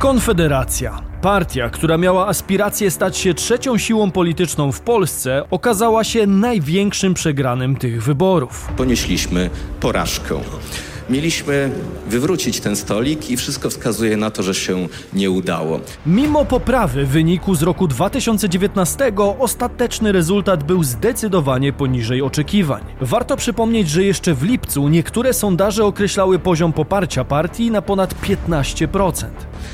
Konfederacja. Partia, która miała aspiracje stać się trzecią siłą polityczną w Polsce, okazała się największym przegranym tych wyborów. Ponieśliśmy porażkę. Mieliśmy wywrócić ten stolik i wszystko wskazuje na to, że się nie udało. Mimo poprawy wyniku z roku 2019, ostateczny rezultat był zdecydowanie poniżej oczekiwań. Warto przypomnieć, że jeszcze w lipcu niektóre sondaże określały poziom poparcia partii na ponad 15%.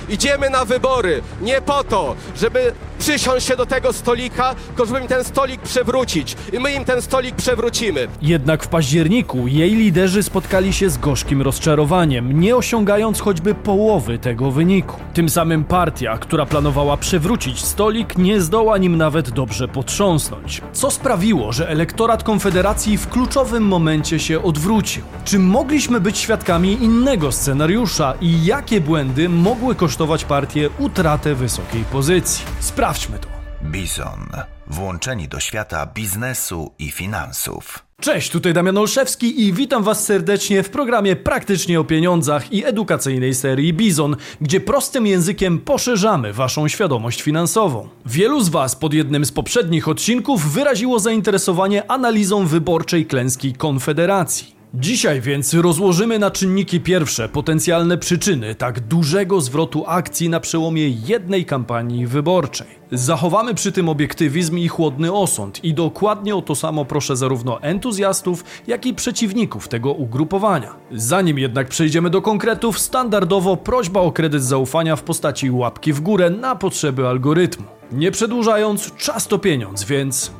Idziemy na wybory nie po to, żeby przysiąść się do tego stolika, tylko żeby im ten stolik przewrócić. I my im ten stolik przewrócimy. Jednak w październiku jej liderzy spotkali się z gorzkim rozczarowaniem, nie osiągając choćby połowy tego wyniku. Tym samym partia, która planowała przewrócić stolik, nie zdoła nim nawet dobrze potrząsnąć. Co sprawiło, że elektorat Konfederacji w kluczowym momencie się odwrócił? Czy mogliśmy być świadkami innego scenariusza i jakie błędy mogły kosztować partię utratę wysokiej pozycji? Sprawdźmy to. Bizon. Włączeni do świata biznesu i finansów. Cześć, tutaj Damian Olszewski i witam Was serdecznie w programie Praktycznie o Pieniądzach i edukacyjnej serii Bizon, gdzie prostym językiem poszerzamy Waszą świadomość finansową. Wielu z Was pod jednym z poprzednich odcinków wyraziło zainteresowanie analizą wyborczej klęski Konfederacji. Dzisiaj więc rozłożymy na czynniki pierwsze potencjalne przyczyny tak dużego zwrotu akcji na przełomie jednej kampanii wyborczej. Zachowamy przy tym obiektywizm i chłodny osąd i dokładnie o to samo proszę zarówno entuzjastów, jak i przeciwników tego ugrupowania. Zanim jednak przejdziemy do konkretów, standardowo prośba o kredyt zaufania w postaci łapki w górę na potrzeby algorytmu. Nie przedłużając, czas to pieniądz, więc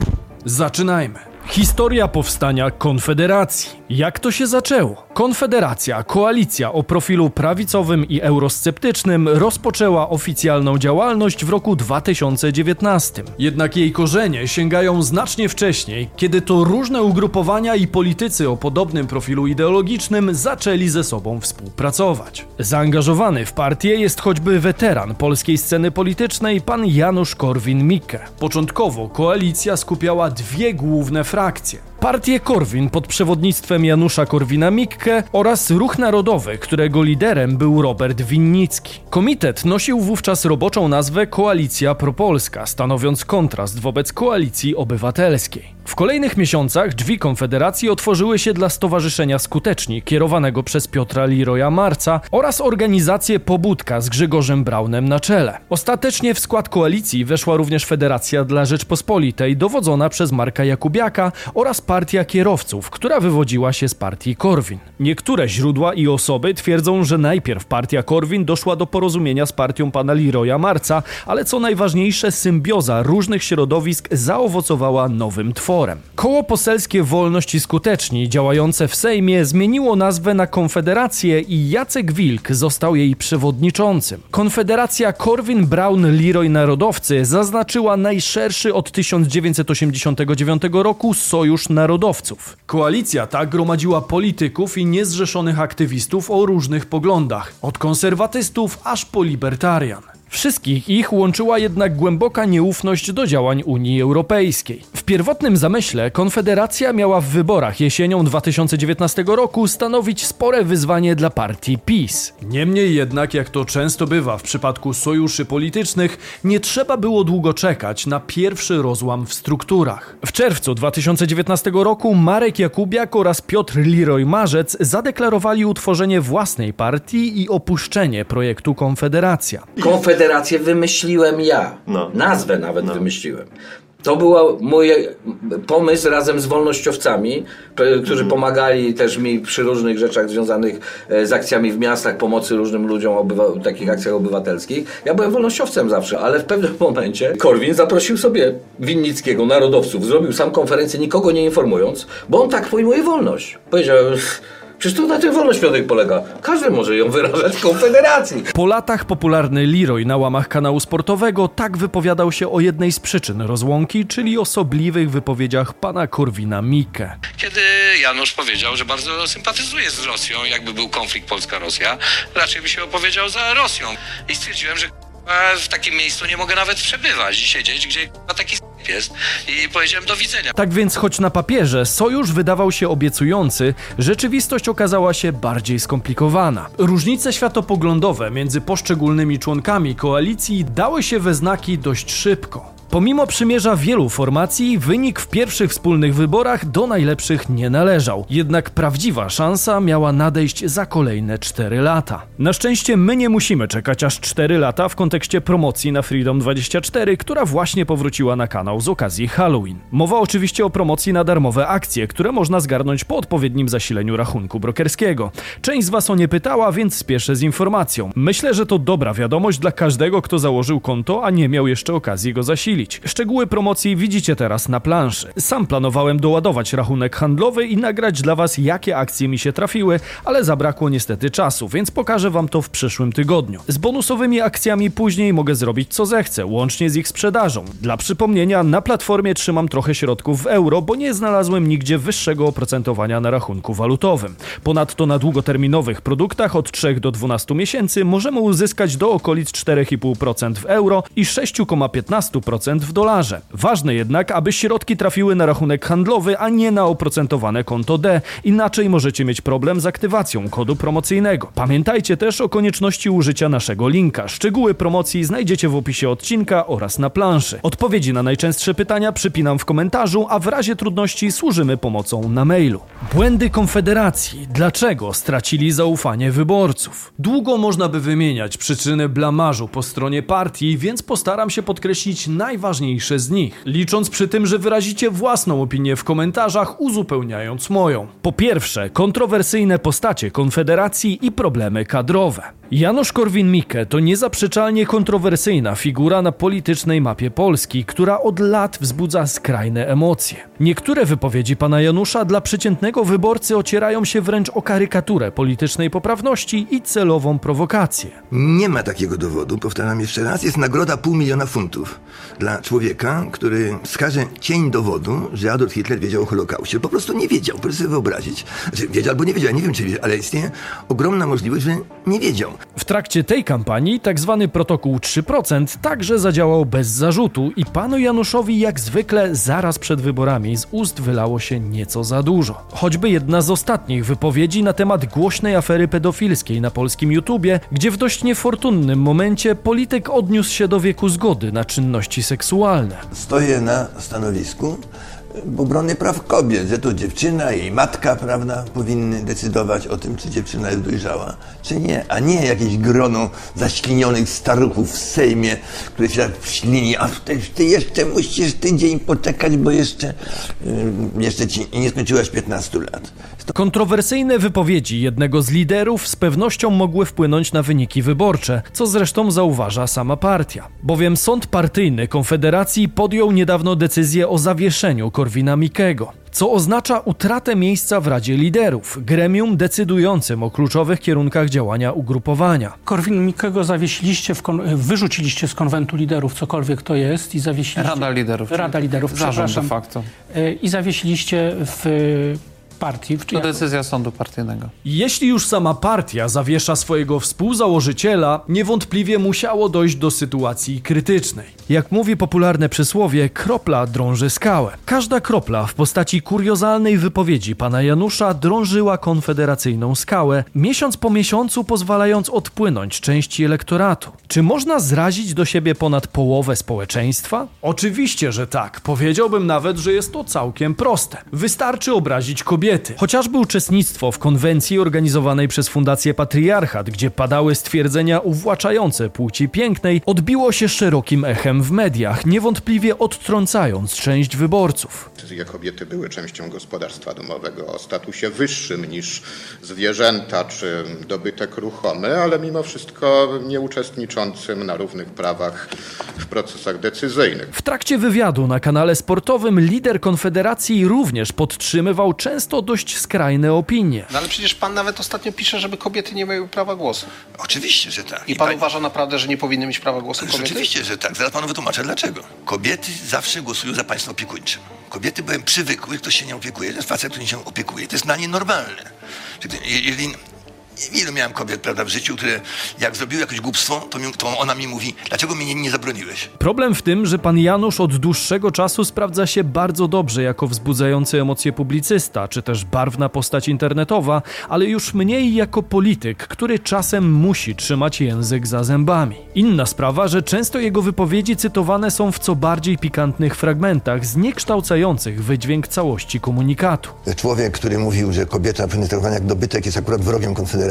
zaczynajmy. Historia powstania Konfederacji. Jak to się zaczęło? Konfederacja, koalicja o profilu prawicowym i eurosceptycznym rozpoczęła oficjalną działalność w roku 2019. Jednak jej korzenie sięgają znacznie wcześniej, kiedy to różne ugrupowania i politycy o podobnym profilu ideologicznym zaczęli ze sobą współpracować. Zaangażowany w partię jest choćby weteran polskiej sceny politycznej pan Janusz Korwin-Mikke. Początkowo koalicja skupiała dwie główne frakcje. Partię Korwin pod przewodnictwem Janusza Korwina-Mikke oraz Ruch Narodowy, którego liderem był Robert Winnicki. Komitet nosił wówczas roboczą nazwę Koalicja Propolska, stanowiąc kontrast wobec Koalicji Obywatelskiej. W kolejnych miesiącach drzwi Konfederacji otworzyły się dla Stowarzyszenia Skuteczni, kierowanego przez Piotra Liroja Marca oraz organizację Pobudka z Grzegorzem Braunem na czele. Ostatecznie w skład koalicji weszła również Federacja dla Rzeczpospolitej, dowodzona przez Marka Jakubiaka oraz Partia Kierowców, która wywodziła się z partii Korwin. Niektóre źródła i osoby twierdzą, że najpierw partia Korwin doszła do porozumienia z partią pana Liroya Marca, ale co najważniejsze, symbioza różnych środowisk zaowocowała nowym tworem. Koło poselskie Wolność i Skuteczni, działające w Sejmie, zmieniło nazwę na Konfederację i Jacek Wilk został jej przewodniczącym. Konfederacja Korwin-Braun-Liroy Narodowcy zaznaczyła najszerszy od 1989 roku Sojusz Narodowców. Koalicja ta gromadziła polityków i niezrzeszonych aktywistów o różnych poglądach, od konserwatystów aż po libertarian. Wszystkich ich łączyła jednak głęboka nieufność do działań Unii Europejskiej. W pierwotnym zamyśle Konfederacja miała w wyborach jesienią 2019 roku stanowić spore wyzwanie dla partii PiS. Niemniej jednak, jak to często bywa w przypadku sojuszy politycznych, nie trzeba było długo czekać na pierwszy rozłam w strukturach. W czerwcu 2019 roku Marek Jakubiak oraz Piotr Liroy Marzec zadeklarowali utworzenie własnej partii i opuszczenie projektu Konfederacja. Konfederację wymyśliłem ja. No. Nazwę nawet wymyśliłem. To był mój pomysł razem z wolnościowcami, którzy pomagali też mi przy różnych rzeczach związanych e, z akcjami w miastach, pomocy różnym ludziom, obywa- takich akcjach obywatelskich. Ja byłem wolnościowcem zawsze, ale w pewnym momencie Korwin zaprosił sobie Winnickiego, narodowców, zrobił sam konferencję, nikogo nie informując, bo on tak pojmuje wolność. Powiedział... Przecież to na tym wolność polega. Każdy może ją wyrażać w Konfederacji. Po latach popularny Leroy na łamach kanału sportowego tak wypowiadał się o jednej z przyczyn rozłąki, czyli osobliwych wypowiedziach pana Korwina Mikke. kiedy Janusz powiedział, że bardzo sympatyzuje z Rosją, jakby był konflikt Polska-Rosja, raczej by się opowiedział za Rosją. I stwierdziłem, że w takim miejscu nie mogę nawet przebywać i siedzieć, gdzie taki jest. I powiedziałem do widzenia. Tak więc, choć na papierze sojusz wydawał się obiecujący, rzeczywistość okazała się bardziej skomplikowana. Różnice światopoglądowe między poszczególnymi członkami koalicji dały się we znaki dość szybko. Pomimo przymierza wielu formacji, wynik w pierwszych wspólnych wyborach do najlepszych nie należał. Jednak prawdziwa szansa miała nadejść za kolejne 4 lata. Na szczęście my nie musimy czekać aż 4 lata w kontekście promocji na Freedom 24, która właśnie powróciła na kanał z okazji Halloween. Mowa oczywiście o promocji na darmowe akcje, które można zgarnąć po odpowiednim zasileniu rachunku brokerskiego. Część z Was o nie pytała, więc spieszę z informacją. Myślę, że to dobra wiadomość dla każdego, kto założył konto, a nie miał jeszcze okazji go zasilić. Szczegóły promocji widzicie teraz na planszy. Sam planowałem doładować rachunek handlowy i nagrać dla Was, jakie akcje mi się trafiły, ale zabrakło niestety czasu, więc pokażę Wam to w przyszłym tygodniu. Z bonusowymi akcjami później mogę zrobić co zechcę, łącznie z ich sprzedażą. Dla przypomnienia, na platformie trzymam trochę środków w euro, bo nie znalazłem nigdzie wyższego oprocentowania na rachunku walutowym. Ponadto na długoterminowych produktach od 3 do 12 miesięcy możemy uzyskać do okolic 4,5% w euro i 6,15% w dolarze. Ważne jednak, aby środki trafiły na rachunek handlowy, a nie na oprocentowane konto D, inaczej możecie mieć problem z aktywacją kodu promocyjnego. Pamiętajcie też o konieczności użycia naszego linka. Szczegóły promocji znajdziecie w opisie odcinka oraz na planszy. Odpowiedzi na najczęstsze pytania przypinam w komentarzu, a w razie trudności służymy pomocą na mailu. Błędy Konfederacji. Dlaczego stracili zaufanie wyborców? Długo można by wymieniać przyczyny blamażu po stronie partii, więc postaram się podkreślić najważniejsze z nich, licząc przy tym, że wyrazicie własną opinię w komentarzach, uzupełniając moją. Po pierwsze, kontrowersyjne postacie Konfederacji i problemy kadrowe. Janusz Korwin-Mikke to niezaprzeczalnie kontrowersyjna figura na politycznej mapie Polski, która od lat wzbudza skrajne emocje. Niektóre wypowiedzi pana Janusza dla przeciętnego wyborcy ocierają się wręcz o karykaturę politycznej poprawności i celową prowokację. Nie ma takiego dowodu, powtarzam jeszcze raz. Jest nagroda pół miliona funtów dla człowieka, który wskaże cień dowodu, że Adolf Hitler wiedział o Holokauście. Po prostu nie wiedział, proszę sobie wyobrazić. Znaczy, wiedział albo nie wiedział, nie wiem czy wiedział, ale istnieje ogromna możliwość, że nie wiedział. W trakcie tej kampanii tzw. protokół 3% także zadziałał bez zarzutu i panu Januszowi jak zwykle zaraz przed wyborami z ust wylało się nieco za dużo. Choćby jedna z ostatnich wypowiedzi na temat głośnej afery pedofilskiej na polskim YouTubie, gdzie w dość niefortunnym momencie polityk odniósł się do wieku zgody na czynności seksualne. Stoję na stanowisku obrony praw kobiet, że to dziewczyna, jej matka, prawda, powinny decydować o tym, czy dziewczyna jest dojrzała, czy nie, a nie jakieś grono zaślinionych staruchów w Sejmie, które się tak ślini, a ty, ty jeszcze musisz tydzień poczekać, bo jeszcze, jeszcze ci nie skończyłaś 15 lat. Kontrowersyjne wypowiedzi jednego z liderów z pewnością mogły wpłynąć na wyniki wyborcze, co zresztą zauważa sama partia. Bowiem sąd partyjny Konfederacji podjął niedawno decyzję o zawieszeniu Korwina Mikego co oznacza utratę miejsca w Radzie Liderów, gremium decydującym o kluczowych kierunkach działania ugrupowania. Korwin Mikkego zawiesiliście, w kon- wyrzuciliście z konwentu liderów, cokolwiek to jest i zawiesiliście... Rada Liderów. Rada Liderów, Zarząd de przepraszam. facto. Y, I zawiesiliście w partii. W, To decyzja sądu partyjnego. Jeśli już sama partia zawiesza swojego współzałożyciela, niewątpliwie musiało dojść do sytuacji krytycznej. Jak mówi popularne przysłowie, kropla drąży skałę. Każda kropla w postaci kuriozalnej wypowiedzi pana Janusza drążyła konfederacyjną skałę, miesiąc po miesiącu pozwalając odpłynąć części elektoratu. Czy można zrazić do siebie ponad połowę społeczeństwa? Oczywiście, że tak. Powiedziałbym nawet, że jest to całkiem proste. Wystarczy obrazić kobiety. Chociażby uczestnictwo w konwencji organizowanej przez Fundację Patriarchat, gdzie padały stwierdzenia uwłaczające płci pięknej, odbiło się szerokim echem w mediach, niewątpliwie odtrącając część wyborców. Kobiety były częścią gospodarstwa domowego o statusie wyższym niż zwierzęta czy dobytek ruchomy, ale mimo wszystko nie uczestniczącym na równych prawach w procesach decyzyjnych. W trakcie wywiadu na kanale sportowym lider Konfederacji również podtrzymywał często dość skrajne opinie. No ale przecież pan nawet ostatnio pisze, żeby kobiety nie miały prawa głosu. Oczywiście, że tak. I pan pani- uważa naprawdę, że nie powinny mieć prawa głosu kobiety? Rzeczywiście, że tak. Zaraz panu wytłumaczę dlaczego. Kobiety zawsze głosują za państwem opiekuńczym. Kobiety byłem przywykły, ktoś się nie opiekuje, to jest facet, który się opiekuje. To jest dla nie normalne. Czyli, Jeżeli Wielu miałem kobiet prawda, w życiu, które jak zrobiły jakieś głupstwo, to, mi, to ona mi mówi, dlaczego mi nie, nie zabroniłeś? Problem w tym, że pan Janusz od dłuższego czasu sprawdza się bardzo dobrze jako wzbudzający emocje publicysta, czy też barwna postać internetowa, ale już mniej jako polityk, który czasem musi trzymać język za zębami. Inna sprawa, że często jego wypowiedzi cytowane są w co bardziej pikantnych fragmentach, zniekształcających wydźwięk całości komunikatu. Człowiek, który mówił, że kobieta traktowana jak dobytek jest akurat wrogiem Konfederacji,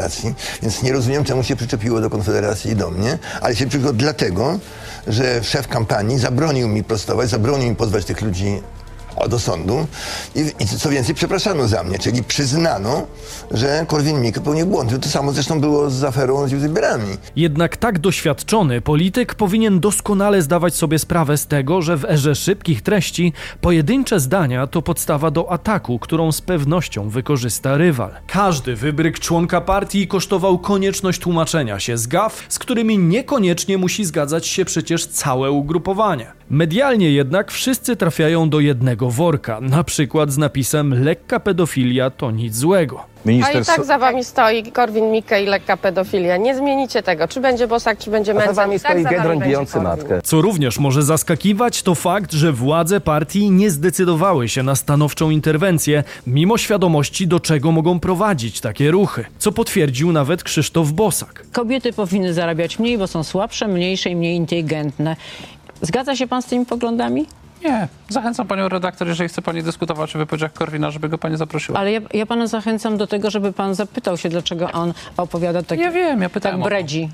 więc nie rozumiem, czemu się przyczepiło do Konfederacji i do mnie, ale się przyczepiło dlatego, że szef kampanii zabronił mi prostować, zabronił mi pozwać tych ludzi o, do sądu I, i co więcej przepraszano za mnie, czyli przyznano, że Korwin-Mikke popełnił błąd. To samo zresztą było z aferą z youtuberami. Jednak tak doświadczony polityk powinien doskonale zdawać sobie sprawę z tego, że w erze szybkich treści pojedyncze zdania to podstawa do ataku, którą z pewnością wykorzysta rywal. Każdy wybryk członka partii kosztował konieczność tłumaczenia się z gaf, z którymi niekoniecznie musi zgadzać się przecież całe ugrupowanie. Medialnie jednak wszyscy trafiają do jednego worka, na przykład z napisem lekka pedofilia to nic złego. A i tak za wami stoi Korwin Mikke i lekka pedofilia. Nie zmienicie tego. Czy będzie Bosak, czy będzie Mencen. za wami I tak stoi wami Biedroń bijący matkę. Co również może zaskakiwać, to fakt, że władze partii nie zdecydowały się na stanowczą interwencję, mimo świadomości, do czego mogą prowadzić takie ruchy, co potwierdził nawet Krzysztof Bosak. Kobiety powinny zarabiać mniej, bo są słabsze, mniejsze i mniej inteligentne. Zgadza się pan z tymi poglądami? Nie. Zachęcam panią redaktor, jeżeli chce pani dyskutować o wypowiedziach Korwina, żeby go pani zaprosiła. Ale ja, ja pana zachęcam do tego, żeby pan zapytał się, dlaczego on opowiada tak, Ja wiem, ja pytałem tak bredzi.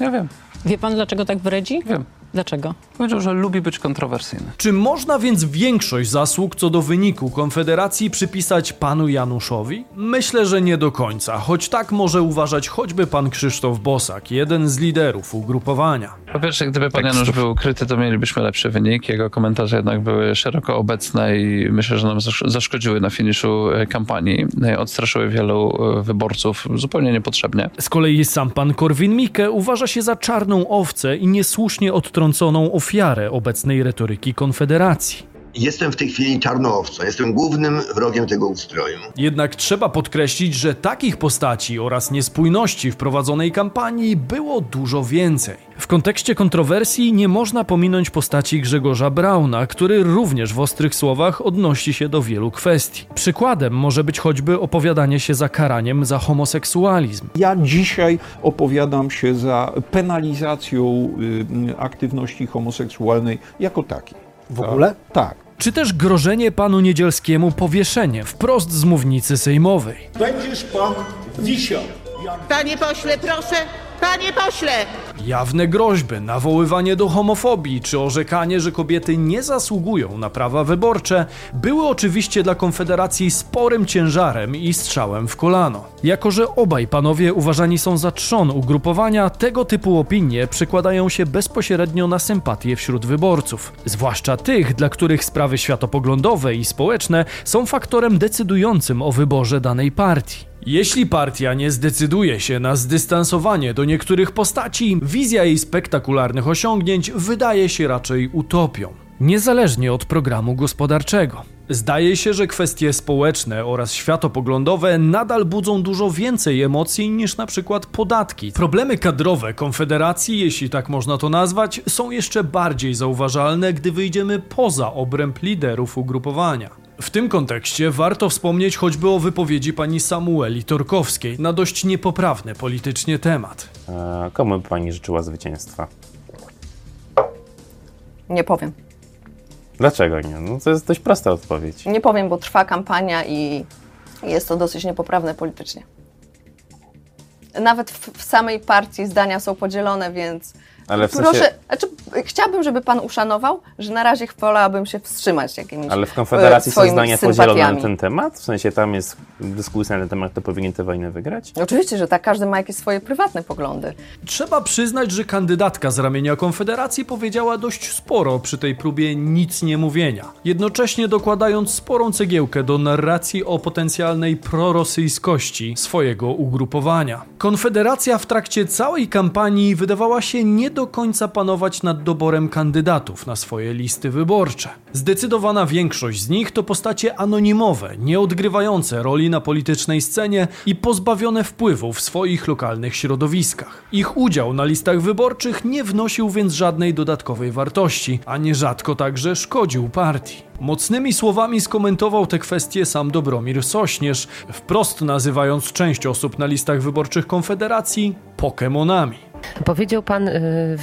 Ja wiem. Wie pan, dlaczego tak bredzi? Wiem. Dlaczego? Powiedział, że lubi być kontrowersyjny. Czy można więc większość zasług co do wyniku Konfederacji przypisać panu Januszowi? Myślę, że nie do końca, choć tak może uważać choćby pan Krzysztof Bosak, jeden z liderów ugrupowania. Po pierwsze, gdyby pan Janusz był ukryty, to mielibyśmy lepszy wynik. Jego komentarze jednak były szeroko obecne i myślę, że nam zasz- zaszkodziły na finiszu e, kampanii. E, Odstraszyły wielu e, wyborców zupełnie niepotrzebnie. Z kolei sam pan Korwin-Mikke uważa się za czarną owcę i niesłusznie odtrąconą ofiarę obecnej retoryki Konfederacji. Jestem w tej chwili czarnoowcą, jestem głównym wrogiem tego ustroju. Jednak trzeba podkreślić, że takich postaci oraz niespójności w prowadzonej kampanii było dużo więcej. W kontekście kontrowersji nie można pominąć postaci Grzegorza Brauna, który również w ostrych słowach odnosi się do wielu kwestii. Przykładem może być choćby opowiadanie się za karaniem za homoseksualizm. Ja dzisiaj opowiadam się za penalizacją y, aktywności homoseksualnej jako takiej. W ogóle? Tak. Czy też grożenie panu Niedzielskiemu powieszenie wprost z mównicy sejmowej. Będziesz pan wisiał. Panie pośle, proszę, panie pośle! Jawne groźby, nawoływanie do homofobii czy orzekanie, że kobiety nie zasługują na prawa wyborcze, były oczywiście dla Konfederacji sporym ciężarem i strzałem w kolano. Jako, że obaj panowie uważani są za trzon ugrupowania, tego typu opinie przekładają się bezpośrednio na sympatię wśród wyborców. Zwłaszcza tych, dla których sprawy światopoglądowe i społeczne są faktorem decydującym o wyborze danej partii. Jeśli partia nie zdecyduje się na zdystansowanie do niektórych postaci, wizja jej spektakularnych osiągnięć wydaje się raczej utopią. Niezależnie od programu gospodarczego. Zdaje się, że kwestie społeczne oraz światopoglądowe nadal budzą dużo więcej emocji niż na przykład podatki. Problemy kadrowe Konfederacji, jeśli tak można to nazwać, są jeszcze bardziej zauważalne, gdy wyjdziemy poza obręb liderów ugrupowania. W tym kontekście warto wspomnieć choćby o wypowiedzi pani Samueli Torkowskiej na dość niepoprawny politycznie temat. E, Komu by pani życzyła zwycięstwa? Nie powiem. Dlaczego nie? No to jest dość prosta odpowiedź. Nie powiem, bo trwa kampania i jest to dosyć niepoprawne politycznie. Nawet w, w samej partii zdania są podzielone, więc Ale w sensie- proszę, znaczy, chciałabym, żeby pan uszanował, że na razie wolałabym się wstrzymać jakimiś Ale w Konfederacji e, są zdania podzielone na ten temat? W sensie tam jest dyskusja na ten temat, kto powinien tę wojnę wygrać? Oczywiście, że tak, każdy ma jakieś swoje prywatne poglądy. Trzeba przyznać, że kandydatka z ramienia Konfederacji powiedziała dość sporo przy tej próbie nic nie mówienia, jednocześnie dokładając sporą cegiełkę do narracji o potencjalnej prorosyjskości swojego ugrupowania. Konfederacja w trakcie całej kampanii wydawała się nie do końca panować nad doborem kandydatów na swoje listy wyborcze. Zdecydowana większość z nich to postacie anonimowe, nie odgrywające roli na politycznej scenie i pozbawione wpływu w swoich lokalnych środowiskach. Ich udział na listach wyborczych nie wnosił więc żadnej dodatkowej wartości, a nierzadko także szkodził partii. Mocnymi słowami skomentował te kwestie sam Dobromir Sośnierz, wprost nazywając część osób na listach wyborczych Konfederacji Pokemonami. Powiedział pan, y,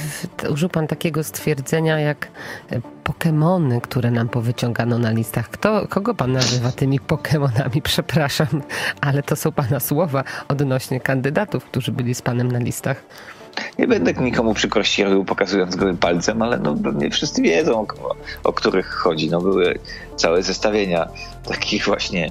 użył pan takiego stwierdzenia jak y, Pokemony, które nam powyciągano na listach. Kto, kogo pan nazywa tymi Pokemonami? Przepraszam, ale to są pana słowa odnośnie kandydatów, którzy byli z panem na listach. Nie będę nikomu przykrości robił pokazując go palcem, ale no, nie wszyscy wiedzą, o, o których chodzi. No, były całe zestawienia takich właśnie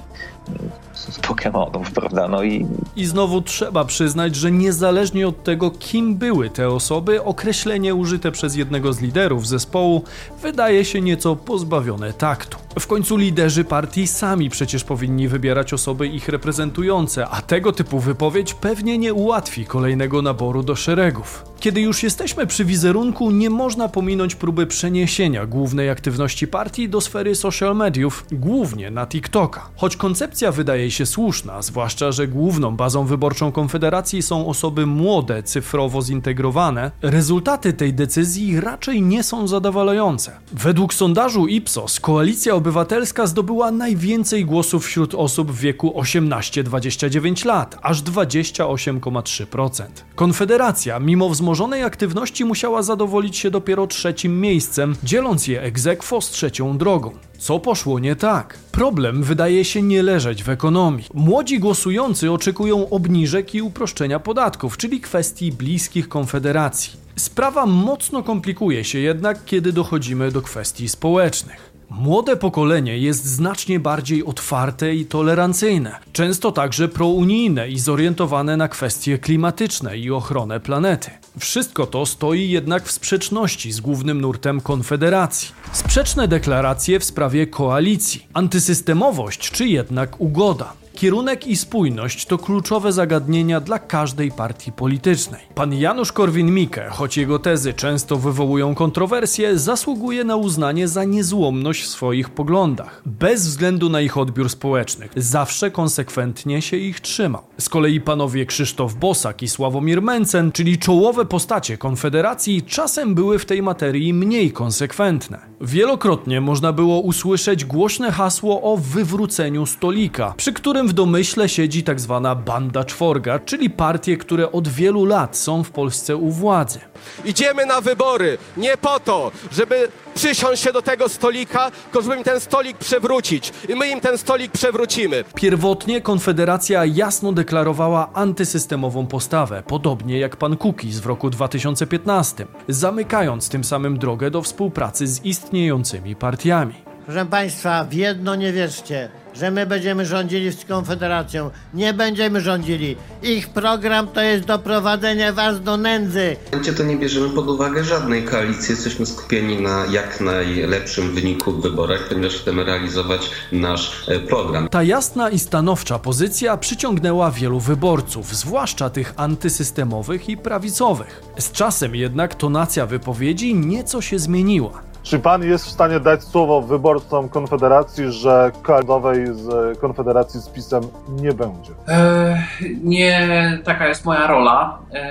Pokemonów, prawda? No i I znowu trzeba przyznać, że niezależnie od tego, kim były te osoby, określenie użyte przez jednego z liderów zespołu wydaje się nieco pozbawione taktu. W końcu liderzy partii sami przecież powinni wybierać osoby ich reprezentujące, a tego typu wypowiedź pewnie nie ułatwi kolejnego naboru do szeregów. Kiedy już jesteśmy przy wizerunku, nie można pominąć próby przeniesienia głównej aktywności partii do sfery social mediów, głównie na TikToka. Choć koncepcja wydaje się słuszna, zwłaszcza, że główną bazą wyborczą Konfederacji są osoby młode, cyfrowo zintegrowane, rezultaty tej decyzji raczej nie są zadowalające. Według sondażu Ipsos Koalicja Obywatelska zdobyła najwięcej głosów wśród osób w wieku 18-29 lat, aż 28,3%. Konfederacja, mimo wzmożonej aktywności, musiała zadowolić się dopiero trzecim miejscem, dzieląc je aequo z trzecią drogą. Co poszło nie tak? Problem wydaje się nie leżeć w ekonomii. Młodzi głosujący oczekują obniżek i uproszczenia podatków, czyli kwestii bliskich Konfederacji. Sprawa mocno komplikuje się jednak, kiedy dochodzimy do kwestii społecznych. Młode pokolenie jest znacznie bardziej otwarte i tolerancyjne, często także prounijne i zorientowane na kwestie klimatyczne i ochronę planety. Wszystko to stoi jednak w sprzeczności z głównym nurtem Konfederacji. Sprzeczne deklaracje w sprawie koalicji, antysystemowość czy jednak ugoda. Kierunek i spójność to kluczowe zagadnienia dla każdej partii politycznej. Pan Janusz Korwin-Mikke, choć jego tezy często wywołują kontrowersje, zasługuje na uznanie za niezłomność w swoich poglądach, bez względu na ich odbiór społeczny. Zawsze konsekwentnie się ich trzymał. Z kolei panowie Krzysztof Bosak i Sławomir Mencen, czyli czołowe postacie Konfederacji, czasem były w tej materii mniej konsekwentne. Wielokrotnie można było usłyszeć głośne hasło o wywróceniu stolika, przy którym w domyśle siedzi tak zwana banda czworga, czyli partie, które od wielu lat są w Polsce u władzy. Idziemy na wybory nie po to, żeby przysiąść się do tego stolika, tylko żeby im ten stolik przewrócić. I my im ten stolik przewrócimy. Pierwotnie Konfederacja jasno deklarowała antysystemową postawę, podobnie jak pan Kukiz w roku 2015, zamykając tym samym drogę do współpracy z istniejącymi partiami. Proszę Państwa, w jedno nie wierzcie, że my będziemy rządzili z Konfederacją. Nie będziemy rządzili. Ich program to jest doprowadzenie Was do nędzy. Gdzie to nie bierzemy pod uwagę żadnej koalicji. Jesteśmy skupieni na jak najlepszym wyniku w wyborach, ponieważ chcemy realizować nasz e, program. Ta jasna i stanowcza pozycja przyciągnęła wielu wyborców, zwłaszcza tych antysystemowych i prawicowych. Z czasem jednak tonacja wypowiedzi nieco się zmieniła. Czy pan jest w stanie dać słowo wyborcom Konfederacji, że koalicji z Konfederacji z PiSem nie będzie? E, nie taka jest moja rola. E,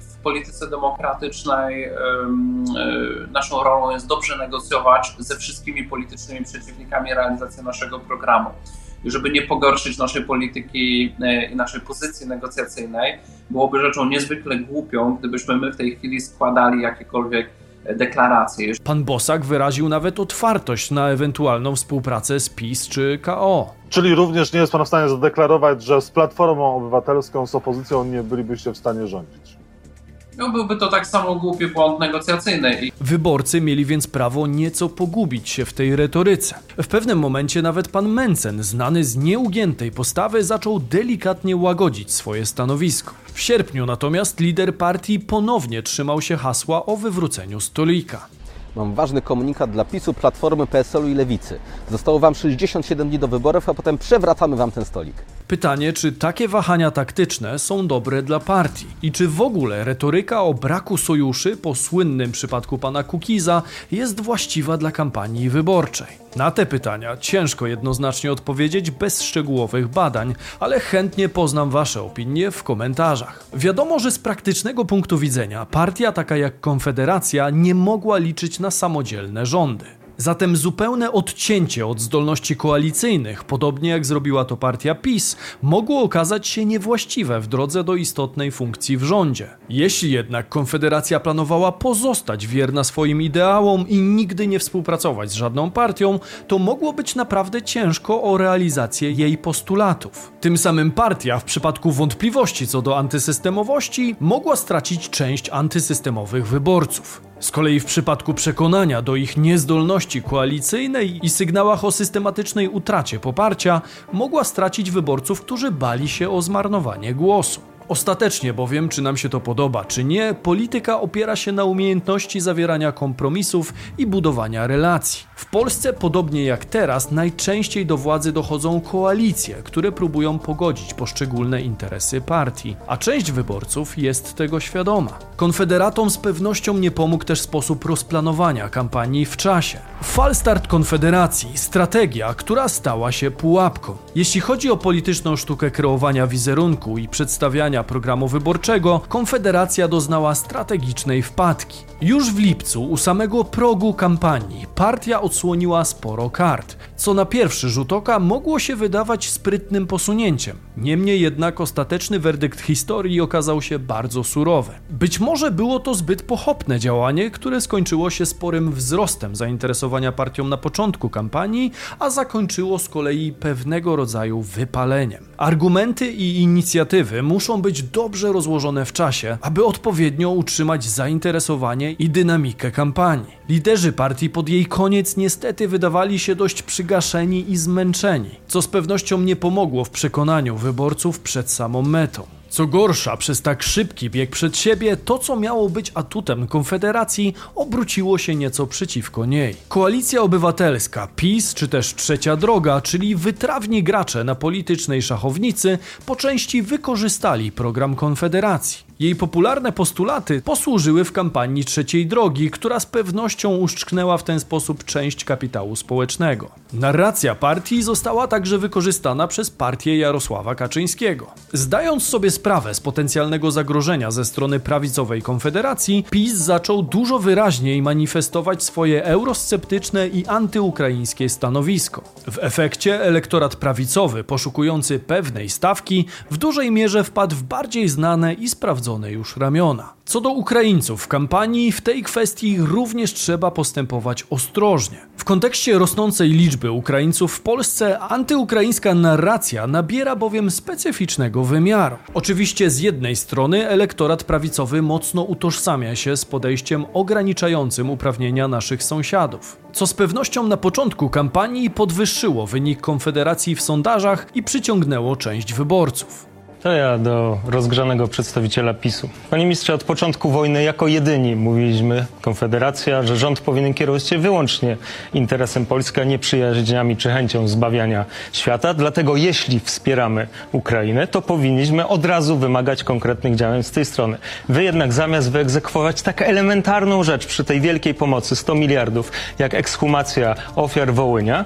w polityce demokratycznej em, e, naszą rolą jest dobrze negocjować ze wszystkimi politycznymi przeciwnikami realizację naszego programu. Żeby nie pogorszyć naszej polityki e, i naszej pozycji negocjacyjnej, byłoby rzeczą niezwykle głupią, gdybyśmy my w tej chwili składali jakiekolwiek deklaracje. Pan Bosak wyraził nawet otwartość na ewentualną współpracę z PiS czy KO. Czyli również nie jest pan w stanie zadeklarować, że z Platformą Obywatelską, z opozycją nie bylibyście w stanie rządzić? No, byłby to tak samo głupi błąd negocjacyjny. Wyborcy mieli więc prawo nieco pogubić się w tej retoryce. W pewnym momencie nawet pan Mencen, znany z nieugiętej postawy, zaczął delikatnie łagodzić swoje stanowisko. W sierpniu natomiast lider partii ponownie trzymał się hasła o wywróceniu stolika. Mam ważny komunikat dla PiSu, Platformy, PSL-u i Lewicy. Zostało Wam 67 dni do wyborów, a potem przewracamy Wam ten stolik. Pytanie, czy takie wahania taktyczne są dobre dla partii i czy w ogóle retoryka o braku sojuszy po słynnym przypadku pana Kukiza jest właściwa dla kampanii wyborczej. Na te pytania ciężko jednoznacznie odpowiedzieć bez szczegółowych badań, ale chętnie poznam Wasze opinie w komentarzach. Wiadomo, że z praktycznego punktu widzenia partia taka jak Konfederacja nie mogła liczyć na samodzielne rządy. Zatem zupełne odcięcie od zdolności koalicyjnych, podobnie jak zrobiła to partia PiS, mogło okazać się niewłaściwe w drodze do istotnej funkcji w rządzie. Jeśli jednak Konfederacja planowała pozostać wierna swoim ideałom i nigdy nie współpracować z żadną partią, to mogło być naprawdę ciężko o realizację jej postulatów. Tym samym partia, w przypadku wątpliwości co do antysystemowości, mogła stracić część antysystemowych wyborców. Z kolei w przypadku przekonania do ich niezdolności koalicyjnej i sygnałach o systematycznej utracie poparcia, mogła stracić wyborców, którzy bali się o zmarnowanie głosu. Ostatecznie bowiem, czy nam się to podoba, czy nie, polityka opiera się na umiejętności zawierania kompromisów i budowania relacji. W Polsce, podobnie jak teraz, najczęściej do władzy dochodzą koalicje, które próbują pogodzić poszczególne interesy partii, a część wyborców jest tego świadoma. Konfederatom z pewnością nie pomógł też sposób rozplanowania kampanii w czasie. Falstart Konfederacji, strategia, która stała się pułapką. Jeśli chodzi o polityczną sztukę kreowania wizerunku i przedstawiania programu wyborczego, Konfederacja doznała strategicznej wpadki. Już w lipcu, u samego progu kampanii, partia odsłoniła sporo kart, co na pierwszy rzut oka mogło się wydawać sprytnym posunięciem. Niemniej jednak ostateczny werdykt historii okazał się bardzo surowy. Być może było to zbyt pochopne działanie, które skończyło się sporym wzrostem zainteresowania partią na początku kampanii, a zakończyło z kolei pewnego rodzaju wypaleniem. Argumenty i inicjatywy muszą być dobrze rozłożone w czasie, aby odpowiednio utrzymać zainteresowanie i dynamikę kampanii. Liderzy partii pod jej koniec niestety wydawali się dość przygaszeni i zmęczeni, co z pewnością nie pomogło w przekonaniu wyborców przed samą metą. Co gorsza, przez tak szybki bieg przed siebie, to co miało być atutem Konfederacji, obróciło się nieco przeciwko niej. Koalicja Obywatelska, PiS czy też Trzecia Droga, czyli wytrawni gracze na politycznej szachownicy, po części wykorzystali program Konfederacji. Jej popularne postulaty posłużyły w kampanii trzeciej drogi, która z pewnością uszczknęła w ten sposób część kapitału społecznego. Narracja partii została także wykorzystana przez partię Jarosława Kaczyńskiego. Zdając sobie sprawę z potencjalnego zagrożenia ze strony prawicowej konfederacji, PiS zaczął dużo wyraźniej manifestować swoje eurosceptyczne i antyukraińskie stanowisko. W efekcie elektorat prawicowy, poszukujący pewnej stawki, w dużej mierze wpadł w bardziej znane i sprawdzone już ramiona. Co do Ukraińców w kampanii, w tej kwestii również trzeba postępować ostrożnie. W kontekście rosnącej liczby Ukraińców w Polsce antyukraińska narracja nabiera bowiem specyficznego wymiaru. Oczywiście z jednej strony elektorat prawicowy mocno utożsamia się z podejściem ograniczającym uprawnienia naszych sąsiadów, co z pewnością na początku kampanii podwyższyło wynik Konfederacji w sondażach i przyciągnęło część wyborców. To ja do rozgrzanego przedstawiciela PiSu. Panie ministrze, od początku wojny jako jedyni mówiliśmy, Konfederacja, że rząd powinien kierować się wyłącznie interesem Polski, a nie przyjaźniami czy chęcią zbawiania świata. Dlatego jeśli wspieramy Ukrainę, to powinniśmy od razu wymagać konkretnych działań z tej strony. Wy jednak zamiast wyegzekwować tak elementarną rzecz przy tej wielkiej pomocy 100 miliardów, jak ekshumacja ofiar Wołynia,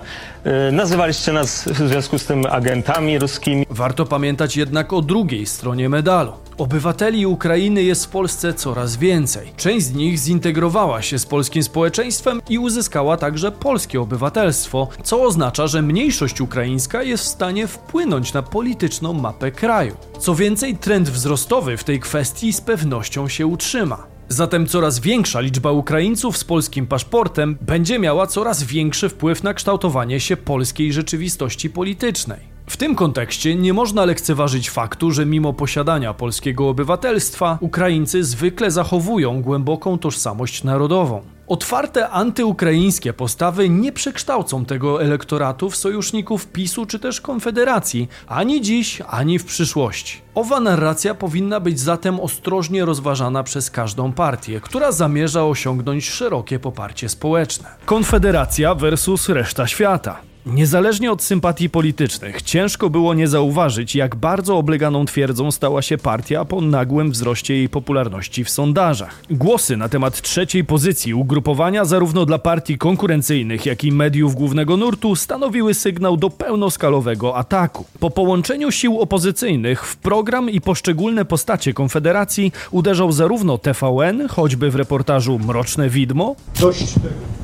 nazywaliście nas w związku z tym agentami ruskimi. Warto pamiętać jednak o drugiej stronie medalu. Obywateli Ukrainy jest w Polsce coraz więcej. Część z nich zintegrowała się z polskim społeczeństwem i uzyskała także polskie obywatelstwo, co oznacza, że mniejszość ukraińska jest w stanie wpłynąć na polityczną mapę kraju. Co więcej, trend wzrostowy w tej kwestii z pewnością się utrzyma. Zatem coraz większa liczba Ukraińców z polskim paszportem będzie miała coraz większy wpływ na kształtowanie się polskiej rzeczywistości politycznej. W tym kontekście nie można lekceważyć faktu, że mimo posiadania polskiego obywatelstwa, Ukraińcy zwykle zachowują głęboką tożsamość narodową. Otwarte antyukraińskie postawy nie przekształcą tego elektoratu w sojuszników PiSu czy też Konfederacji, ani dziś, ani w przyszłości. Owa narracja powinna być zatem ostrożnie rozważana przez każdą partię, która zamierza osiągnąć szerokie poparcie społeczne. Konfederacja versus reszta świata. Niezależnie od sympatii politycznych, ciężko było nie zauważyć, jak bardzo obleganą twierdzą stała się partia po nagłym wzroście jej popularności w sondażach. Głosy na temat trzeciej pozycji ugrupowania zarówno dla partii konkurencyjnych, jak i mediów głównego nurtu stanowiły sygnał do pełnoskalowego ataku. Po połączeniu sił opozycyjnych w program i poszczególne postacie Konfederacji uderzał zarówno TVN, choćby w reportażu Mroczne Widmo, Dość tego.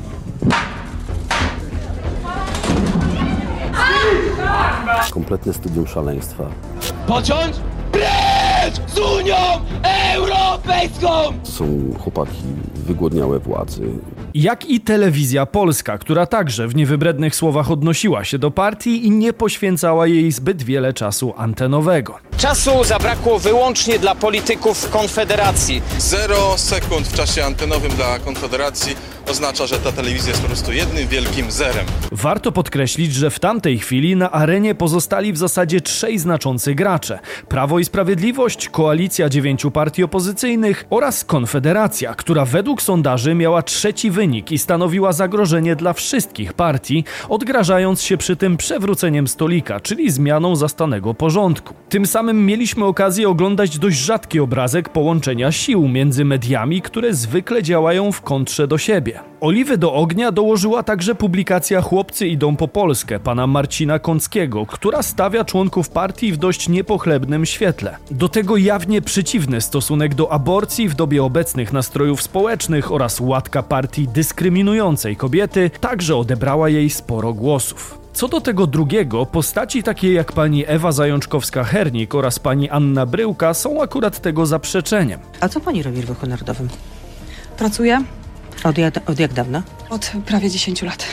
Kompletne studium szaleństwa. Pociąć? Precz z Unią Europejską! To są chłopaki wygłodniałe władzy. jak i telewizja polska, która także w niewybrednych słowach odnosiła się do partii i nie poświęcała jej zbyt wiele czasu antenowego. Czasu zabrakło wyłącznie dla polityków Konfederacji. Zero sekund w czasie antenowym dla Konfederacji oznacza, że ta telewizja jest po prostu jednym wielkim zerem. Warto podkreślić, że w tamtej chwili na arenie pozostali w zasadzie trzej znaczący gracze: Prawo i Sprawiedliwość, koalicja dziewięciu partii opozycyjnych oraz Konfederacja, która według sondaży miała trzeci wynik i stanowiła zagrożenie dla wszystkich partii, odgrażając się przy tym przewróceniem stolika, czyli zmianą zastanego porządku. Tym samym mieliśmy okazję oglądać dość rzadki obrazek połączenia sił między mediami, które zwykle działają w kontrze do siebie. Oliwy do ognia dołożyła także publikacja Chłopcy idą po Polskę pana Marcina Kąckiego, która stawia członków partii w dość niepochlebnym świetle. Do tego jawnie przeciwny stosunek do aborcji w dobie obecnych nastrojów społecznych oraz łatka partii dyskryminującej kobiety także odebrała jej sporo głosów. Co do tego drugiego, postaci takie jak pani Ewa Zajączkowska-Hernik oraz pani Anna Bryłka są akurat tego zaprzeczeniem. A co pani robi w ruchu narodowym? Pracuję Od jak, od jak dawna? od prawie 10 lat.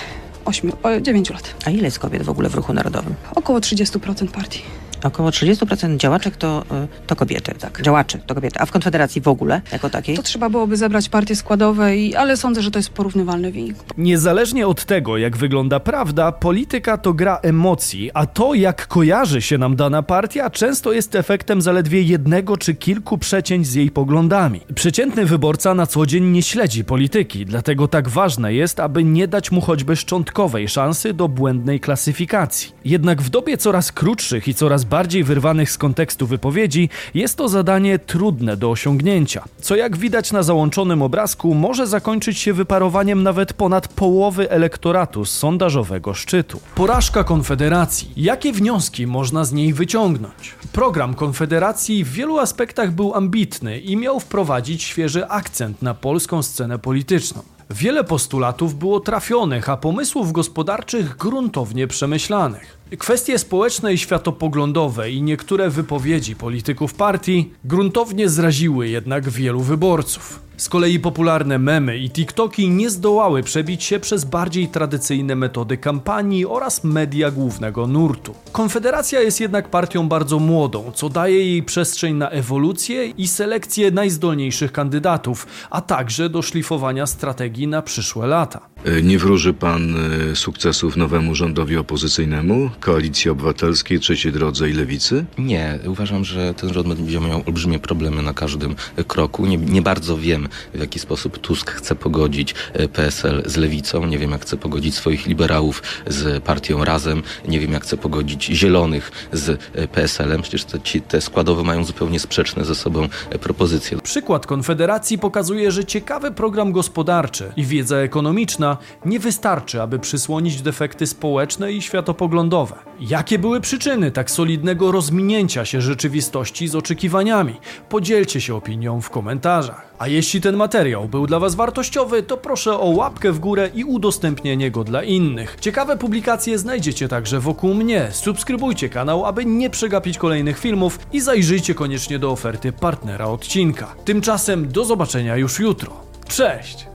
8, 9 lat. A ile jest kobiet w ogóle w ruchu narodowym? Około 30% partii. Około 30% działaczek to, y, to kobiety. Tak. Działaczy to kobiety. A w Konfederacji w ogóle jako takiej? To trzeba byłoby zebrać partie składowe, i, ale sądzę, że to jest porównywalny wynik. Niezależnie od tego, jak wygląda prawda, polityka to gra emocji, a to, jak kojarzy się nam dana partia, często jest efektem zaledwie jednego czy kilku przecięć z jej poglądami. Przeciętny wyborca na co dzień nie śledzi polityki, dlatego tak ważne jest, aby nie dać mu choćby szczątkowej szansy do błędnej klasyfikacji. Jednak w dobie coraz krótszych i coraz bardziej wyrwanych z kontekstu wypowiedzi jest to zadanie trudne do osiągnięcia, co jak widać na załączonym obrazku może zakończyć się wyparowaniem nawet ponad połowy elektoratu z sondażowego szczytu. Porażka Konfederacji. Jakie wnioski można z niej wyciągnąć? Program Konfederacji w wielu aspektach był ambitny i miał wprowadzić świeży akcent na polską scenę polityczną. Wiele postulatów było trafionych, a pomysłów gospodarczych gruntownie przemyślanych. Kwestie społeczne i światopoglądowe i niektóre wypowiedzi polityków partii gruntownie zraziły jednak wielu wyborców. Z kolei popularne memy i TikToki nie zdołały przebić się przez bardziej tradycyjne metody kampanii oraz media głównego nurtu. Konfederacja jest jednak partią bardzo młodą, co daje jej przestrzeń na ewolucję i selekcję najzdolniejszych kandydatów, a także do szlifowania strategii na przyszłe lata. Nie wróży pan e, sukcesów nowemu rządowi opozycyjnemu, Koalicji Obywatelskiej, Trzeciej Drodze i Lewicy? Nie, uważam, że ten rząd będzie miał olbrzymie problemy na każdym kroku. Nie, nie bardzo wiem, w jaki sposób Tusk chce pogodzić e, PSL z lewicą. Nie wiem, jak chce pogodzić swoich liberałów z partią Razem. Nie wiem, jak chce pogodzić Zielonych z e, PSL-em. Przecież te, ci, te składowe mają zupełnie sprzeczne ze sobą e, propozycje. Przykład Konfederacji pokazuje, że ciekawy program gospodarczy i wiedza ekonomiczna nie wystarczy, aby przysłonić defekty społeczne i światopoglądowe. Jakie były przyczyny tak solidnego rozminięcia się rzeczywistości z oczekiwaniami? Podzielcie się opinią w komentarzach. A jeśli ten materiał był dla Was wartościowy, to proszę o łapkę w górę i udostępnienie go dla innych. Ciekawe publikacje znajdziecie także wokół mnie. Subskrybujcie kanał, aby nie przegapić kolejnych filmów i zajrzyjcie koniecznie do oferty partnera odcinka. Tymczasem do zobaczenia już jutro. Cześć!